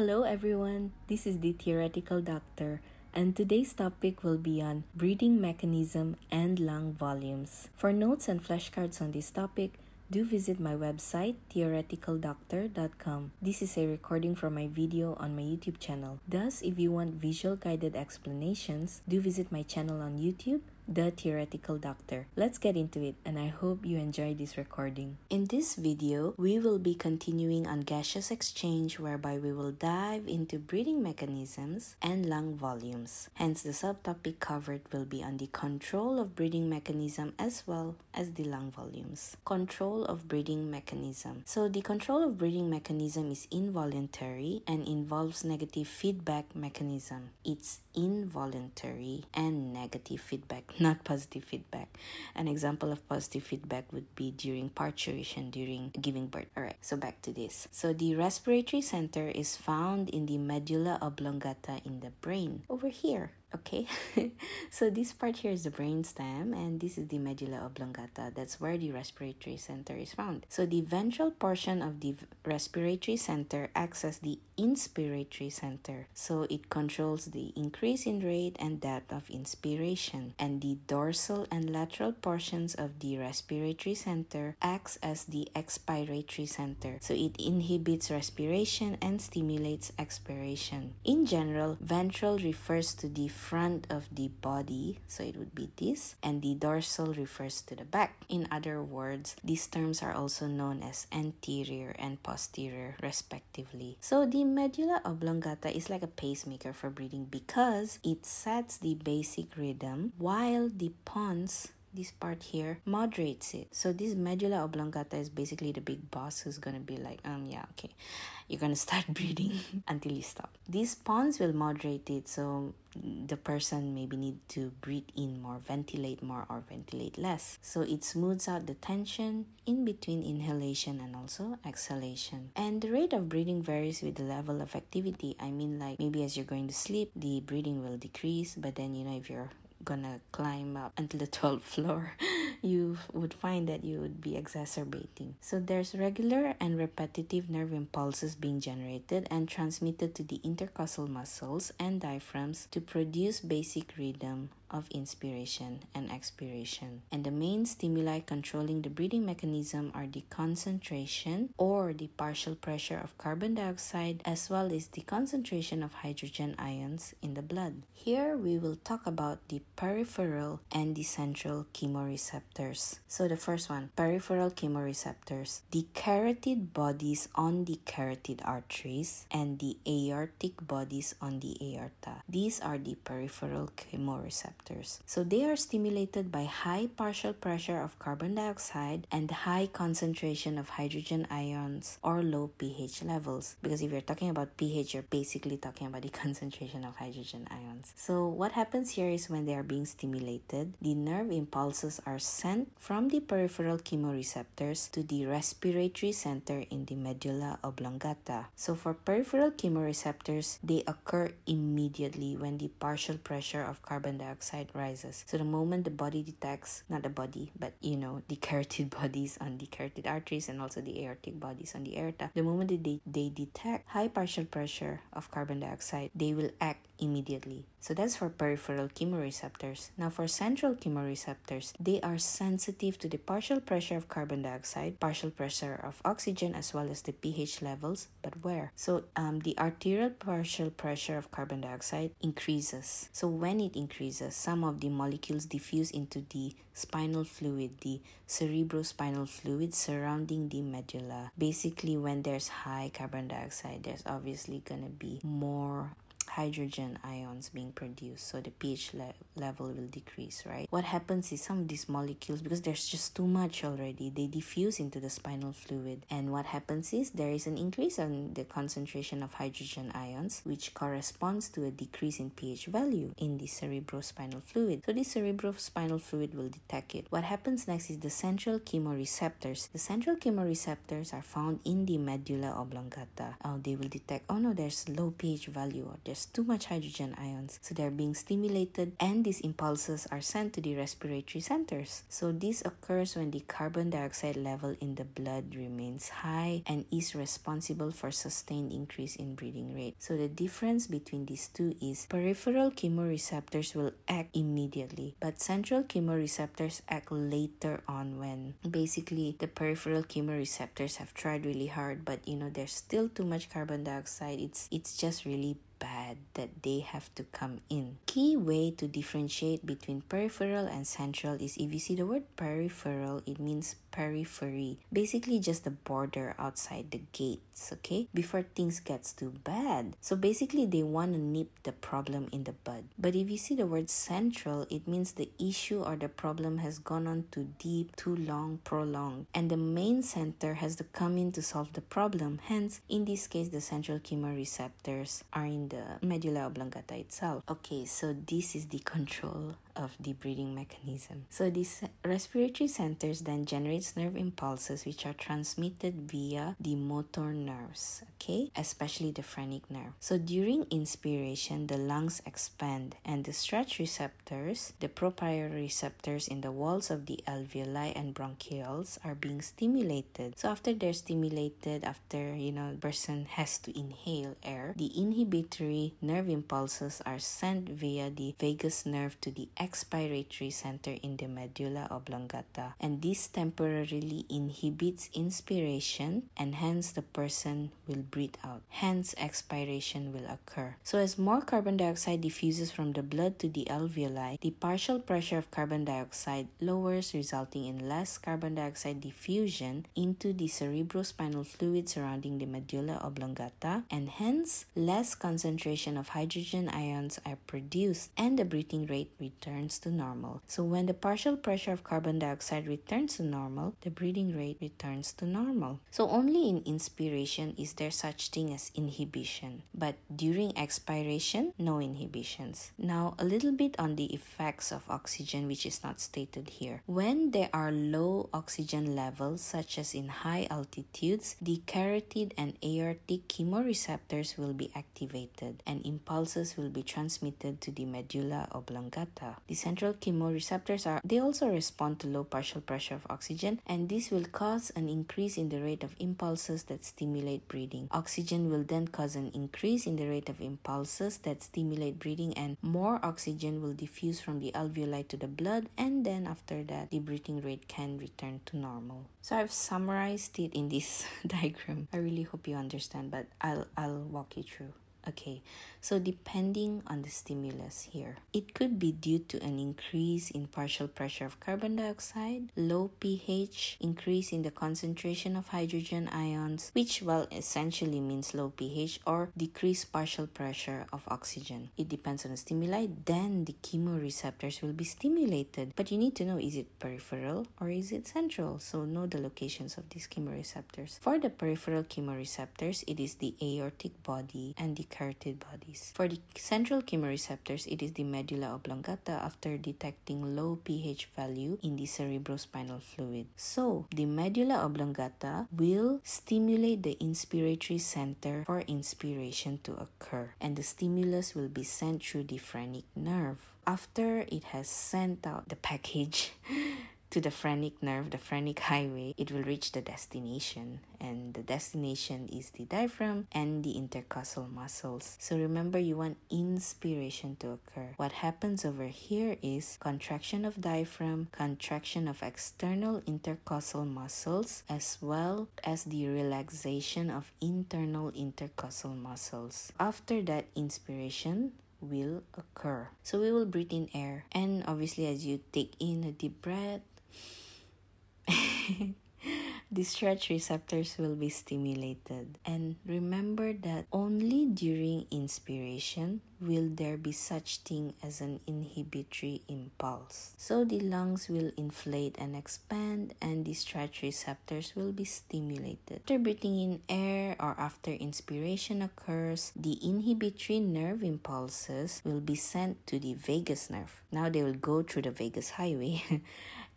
Hello everyone, this is the Theoretical Doctor, and today's topic will be on breathing mechanism and lung volumes. For notes and flashcards on this topic, do visit my website theoreticaldoctor.com. This is a recording from my video on my YouTube channel. Thus, if you want visual guided explanations, do visit my channel on YouTube the Theoretical Doctor. Let's get into it, and I hope you enjoy this recording. In this video, we will be continuing on gaseous exchange, whereby we will dive into breathing mechanisms and lung volumes. Hence, the subtopic covered will be on the control of breathing mechanism as well as the lung volumes. Control of breathing mechanism. So, the control of breathing mechanism is involuntary and involves negative feedback mechanism. It's involuntary and negative feedback not positive feedback. An example of positive feedback would be during parturition, during giving birth. All right, so back to this. So the respiratory center is found in the medulla oblongata in the brain over here okay. So this part here is the brainstem and this is the medulla oblongata. That's where the respiratory center is found. So the ventral portion of the respiratory center acts as the inspiratory center. So it controls the increase in rate and depth of inspiration. And the dorsal and lateral portions of the respiratory center acts as the expiratory center. So it inhibits respiration and stimulates expiration. In general ventral refers to the front of the body, so it would be this, and the dorsal refers to the back. In other words, these terms are also known as anterior and posterior, respectively. So the medulla oblongata is like a pacemaker for breathing because it sets the basic rhythm while the pons this part here moderates it. So this medulla oblongata is basically the big boss who's gonna be like, um, yeah, okay, you're gonna start breathing until you stop. These pons will moderate it, so the person maybe need to breathe in more, ventilate more, or ventilate less. So it smooths out the tension in between inhalation and also exhalation. And the rate of breathing varies with the level of activity. I mean, like maybe as you're going to sleep, the breathing will decrease, but then you know if you're gonna climb up until the 12th floor, you would find that you would be exacerbating. So there's regular and repetitive nerve impulses being generated and transmitted to the intercostal muscles and diaphragms to produce basic rhythm of inspiration and expiration. And the main stimuli controlling the breathing mechanism are the concentration or the partial pressure of carbon dioxide as well as the concentration of hydrogen ions in the blood. Here we will talk about the peripheral and the central chemoreceptors. So the first one, peripheral chemoreceptors, the carotid bodies on the carotid arteries and the aortic bodies on the aorta. These are the peripheral chemoreceptors receptors. So they are stimulated by high partial pressure of carbon dioxide and high concentration of hydrogen ions or low pH levels. Because if you're talking about pH, you're basically talking about the concentration of hydrogen ions. So what happens here is when they are being stimulated, the nerve impulses are sent from the peripheral chemoreceptors to the respiratory center in the medulla oblongata. So for peripheral chemoreceptors, they occur immediately when the partial pressure of carbon dioxide rises. So the moment the body detects, not the body, but you know, the carotid bodies on the carotid arteries and also the aortic bodies on the aorta, the moment they, they detect high partial pressure of carbon dioxide, they will act immediately. So that's for peripheral chemoreceptors. Now for central chemoreceptors, they are sensitive to the partial pressure of carbon dioxide, partial pressure of oxygen, as well as the pH levels, but where? So um, the arterial partial pressure of carbon dioxide increases. So when it increases, some of the molecules diffuse into the spinal fluid, the cerebrospinal fluid surrounding the medulla. Basically, when there's high carbon dioxide, there's obviously gonna be more hydrogen ions being produced so the pH le- level will decrease right? What happens is some of these molecules because there's just too much already they diffuse into the spinal fluid. And what happens is there is an increase in the concentration of hydrogen ions which corresponds to a decrease in pH value in the cerebrospinal fluid. So the cerebrospinal fluid will detect it. What happens next is the central chemoreceptors. The central chemoreceptors are found in the medulla oblongata. Uh, they will detect oh no there's low pH value or there's too much hydrogen ions. So they're being stimulated and these impulses are sent to the respiratory centers. So this occurs when the carbon dioxide level in the blood remains high and is responsible for sustained increase in breathing rate. So the difference between these two is peripheral chemoreceptors will act immediately, but central chemoreceptors act later on when basically the peripheral chemoreceptors have tried really hard, but you know there's still too much carbon dioxide. It's it's just really bad that they have to come in. Key way to differentiate between peripheral and central is if you see the word peripheral, it means periphery. Basically just the border outside the gates, okay? Before things gets too bad. So basically they want to nip the problem in the bud. But if you see the word central, it means the issue or the problem has gone on too deep, too long, prolonged. And the main center has to come in to solve the problem. Hence, in this case, the central chemoreceptors are in the medulla oblongata itself. Okay, so this is the control of the breathing mechanism. So these respiratory centers then generates nerve impulses which are transmitted via the motor nerves, okay, especially the phrenic nerve. So during inspiration, the lungs expand and the stretch receptors, the proprioceptors in the walls of the alveoli and bronchioles are being stimulated. So after they're stimulated, after you know, person has to inhale air, the inhibitory nerve impulses are sent via the vagus nerve to the expiratory center in the medulla oblongata, and this temporarily inhibits inspiration, and hence the person will breathe out. Hence, expiration will occur. So, as more carbon dioxide diffuses from the blood to the alveoli, the partial pressure of carbon dioxide lowers, resulting in less carbon dioxide diffusion into the cerebrospinal fluid surrounding the medulla oblongata, and hence less concentration of hydrogen ions are produced, and the breathing rate returns returns to normal. So when the partial pressure of carbon dioxide returns to normal, the breathing rate returns to normal. So only in inspiration is there such thing as inhibition, but during expiration, no inhibitions. Now a little bit on the effects of oxygen which is not stated here. When there are low oxygen levels such as in high altitudes, the carotid and aortic chemoreceptors will be activated and impulses will be transmitted to the medulla oblongata. The central chemoreceptors are they also respond to low partial pressure of oxygen and this will cause an increase in the rate of impulses that stimulate breathing. Oxygen will then cause an increase in the rate of impulses that stimulate breathing and more oxygen will diffuse from the alveoli to the blood and then after that the breathing rate can return to normal. So I've summarized it in this diagram. I really hope you understand but I'll I'll walk you through. Okay, so depending on the stimulus here, it could be due to an increase in partial pressure of carbon dioxide, low pH, increase in the concentration of hydrogen ions, which well essentially means low pH, or decreased partial pressure of oxygen. It depends on the stimuli, then the chemoreceptors will be stimulated. But you need to know is it peripheral or is it central? So know the locations of these chemoreceptors. For the peripheral chemoreceptors, it is the aortic body and the carotid bodies. For the central chemoreceptors, it is the medulla oblongata after detecting low pH value in the cerebrospinal fluid. So, the medulla oblongata will stimulate the inspiratory center for inspiration to occur, and the stimulus will be sent through the phrenic nerve. After it has sent out the package, to the phrenic nerve, the phrenic highway, it will reach the destination. And the destination is the diaphragm and the intercostal muscles. So remember, you want inspiration to occur. What happens over here is contraction of diaphragm, contraction of external intercostal muscles, as well as the relaxation of internal intercostal muscles. After that inspiration, will occur. So we will breathe in air, and obviously, as you take in a deep breath, the stretch receptors will be stimulated. And remember that only during inspiration will there be such thing as an inhibitory impulse. So the lungs will inflate and expand and the stretch receptors will be stimulated. After breathing in air or after inspiration occurs, the inhibitory nerve impulses will be sent to the vagus nerve. Now they will go through the vagus highway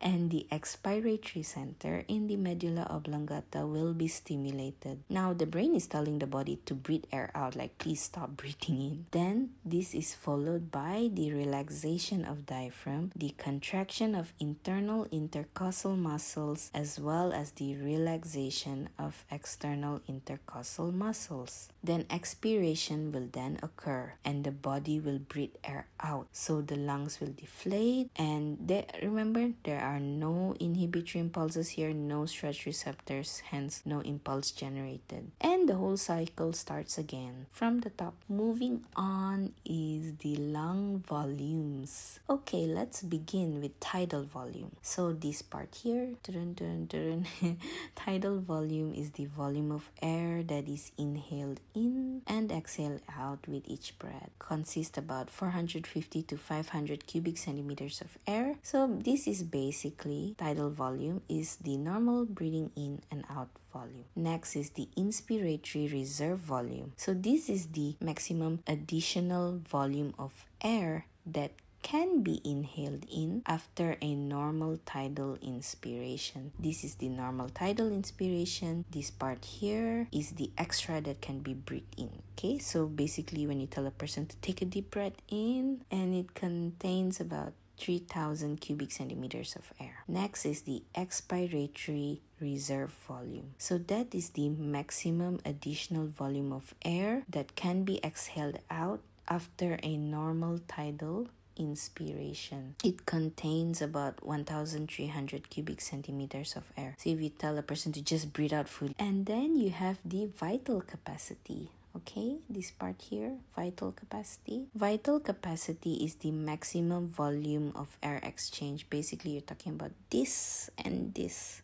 and the expiratory center in the medulla oblongata will be stimulated. Now, the brain is telling the body to breathe air out, like please stop breathing in. Then, this is followed by the relaxation of diaphragm, the contraction of internal intercostal muscles, as well as the relaxation of external intercostal muscles. Then, expiration will then occur, and the body will breathe air out. So, the lungs will deflate, and they, remember, there are no inhibitory impulses here, no stretch receptors, hence, no impulse generated. And the whole cycle starts again from the top. Moving on is the lung volumes. Okay, let's begin with tidal volume. So this part here, tidal volume is the volume of air that is inhaled in and exhaled out with each breath. Consists about 450 to 500 cubic centimeters of air. So this is basically tidal volume is the normal breathing in and out volume. Next is the inspiratory reserve volume. So this is the maximum additional volume of air that can be inhaled in after a normal tidal inspiration. This is the normal tidal inspiration. This part here is the extra that can be breathed in. Okay, so basically, when you tell a person to take a deep breath in, and it contains about 3000 cubic centimeters of air. Next is the expiratory reserve volume. So that is the maximum additional volume of air that can be exhaled out after a normal tidal inspiration. It contains about 1300 cubic centimeters of air. So if you tell a person to just breathe out fully, and then you have the vital capacity okay this part here vital capacity. Vital capacity is the maximum volume of air exchange. Basically you're talking about this and this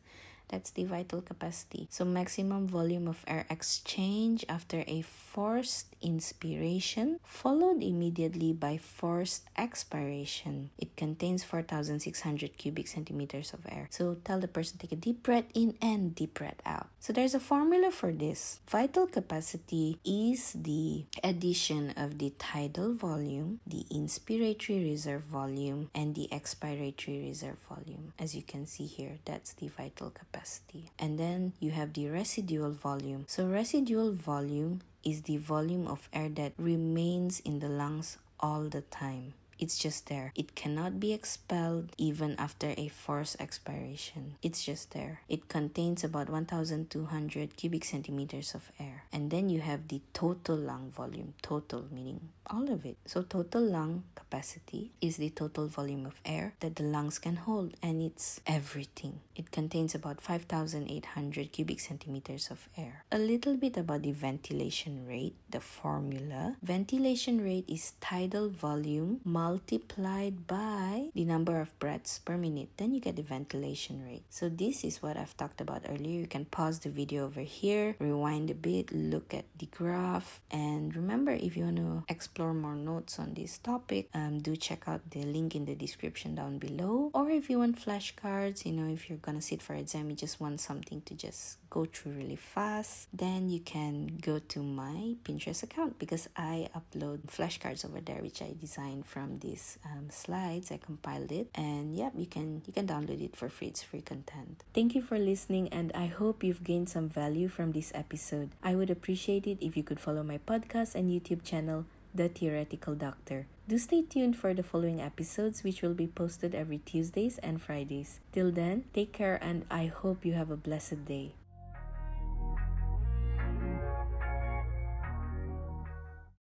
that's the vital capacity. So maximum volume of air exchange after a forced inspiration followed immediately by forced expiration. It contains 4600 cubic centimeters of air. So tell the person take a deep breath in and deep breath out. So there's a formula for this. Vital capacity is the addition of the tidal volume, the inspiratory reserve volume, and the expiratory reserve volume. As you can see here, that's the vital capacity capacity. And then you have the residual volume. So residual volume is the volume of air that remains in the lungs all the time. It's just there. It cannot be expelled even after a forced expiration. It's just there. It contains about 1200 cubic centimeters of air. And then you have the total lung volume. Total meaning all of it. So total lung capacity is the total volume of air that the lungs can hold and it's everything. It contains about 5800 cubic centimeters of air. A little bit about the ventilation rate, the formula. Ventilation rate is tidal volume multiplied by the number of breaths per minute. Then you get the ventilation rate. So this is what I've talked about earlier. You can pause the video over here, rewind a bit, look at the graph and remember if you want to explore explore more notes on this topic, um, do check out the link in the description down below. Or if you want flashcards, you know, if you're gonna sit for exam, you just want something to just go through really fast, then you can go to my Pinterest account because I upload flashcards over there, which I designed from these um, slides. I compiled it, and yep, you can you can download it for free. It's free content. Thank you for listening, and I hope you've gained some value from this episode. I would appreciate it if you could follow my podcast and YouTube channel the Theoretical Doctor. Do stay tuned for the following episodes, which will be posted every Tuesdays and Fridays. Till then, take care and I hope you have a blessed day.